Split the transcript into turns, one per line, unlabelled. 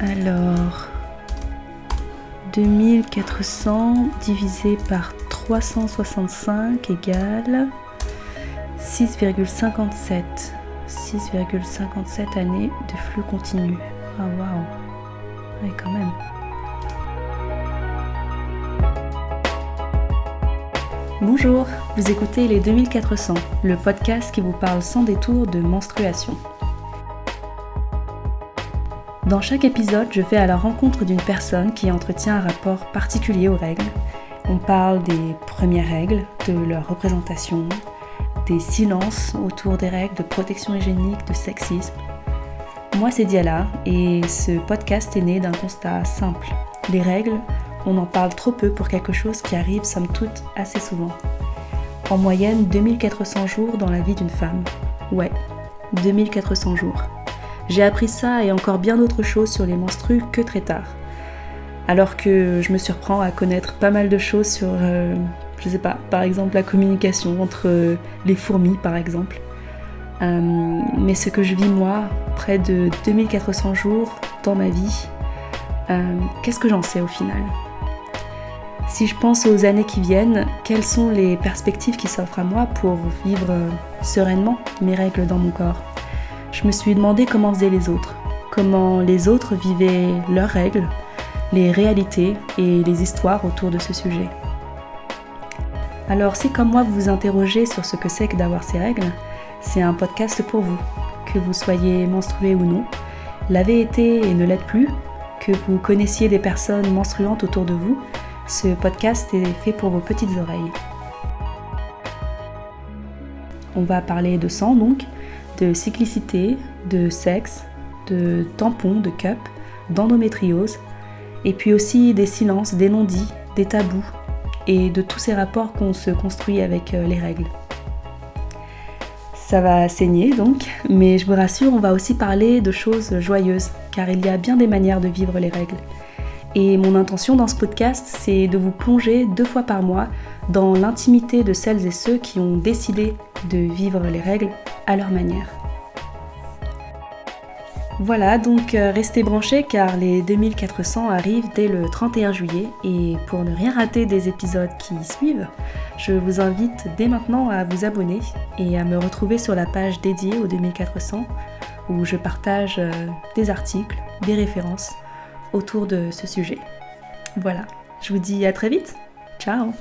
Alors, 2400 divisé par 365 égale 6,57. 6,57 années de flux continu. Ah waouh. Oui, quand même. Bonjour, vous écoutez les 2400, le podcast qui vous parle sans détour de menstruation. Dans chaque épisode, je vais à la rencontre d'une personne qui entretient un rapport particulier aux règles. On parle des premières règles, de leur représentation, des silences autour des règles, de protection hygiénique, de sexisme. Moi, c'est Diala et ce podcast est né d'un constat simple. Les règles, on en parle trop peu pour quelque chose qui arrive somme toute assez souvent. En moyenne, 2400 jours dans la vie d'une femme. Ouais, 2400 jours. J'ai appris ça et encore bien d'autres choses sur les menstrues que très tard. Alors que je me surprends à connaître pas mal de choses sur, euh, je sais pas, par exemple la communication entre les fourmis par exemple. Euh, mais ce que je vis moi, près de 2400 jours dans ma vie, euh, qu'est-ce que j'en sais au final? Si je pense aux années qui viennent, quelles sont les perspectives qui s'offrent à moi pour vivre sereinement mes règles dans mon corps? Je me suis demandé comment faisaient les autres, comment les autres vivaient leurs règles, les réalités et les histoires autour de ce sujet. Alors si comme moi vous vous interrogez sur ce que c'est que d'avoir ces règles, c'est un podcast pour vous. Que vous soyez menstrué ou non, l'avez été et ne l'êtes plus, que vous connaissiez des personnes menstruantes autour de vous, ce podcast est fait pour vos petites oreilles. On va parler de sang donc, de cyclicité, de sexe, de tampons, de cup, d'endométriose, et puis aussi des silences, des non-dits, des tabous, et de tous ces rapports qu'on se construit avec euh, les règles. Ça va saigner donc, mais je vous rassure, on va aussi parler de choses joyeuses, car il y a bien des manières de vivre les règles. Et mon intention dans ce podcast, c'est de vous plonger deux fois par mois dans l'intimité de celles et ceux qui ont décidé de vivre les règles à leur manière. Voilà, donc euh, restez branchés car les 2400 arrivent dès le 31 juillet et pour ne rien rater des épisodes qui suivent, je vous invite dès maintenant à vous abonner et à me retrouver sur la page dédiée aux 2400 où je partage euh, des articles, des références autour de ce sujet. Voilà, je vous dis à très vite. Ciao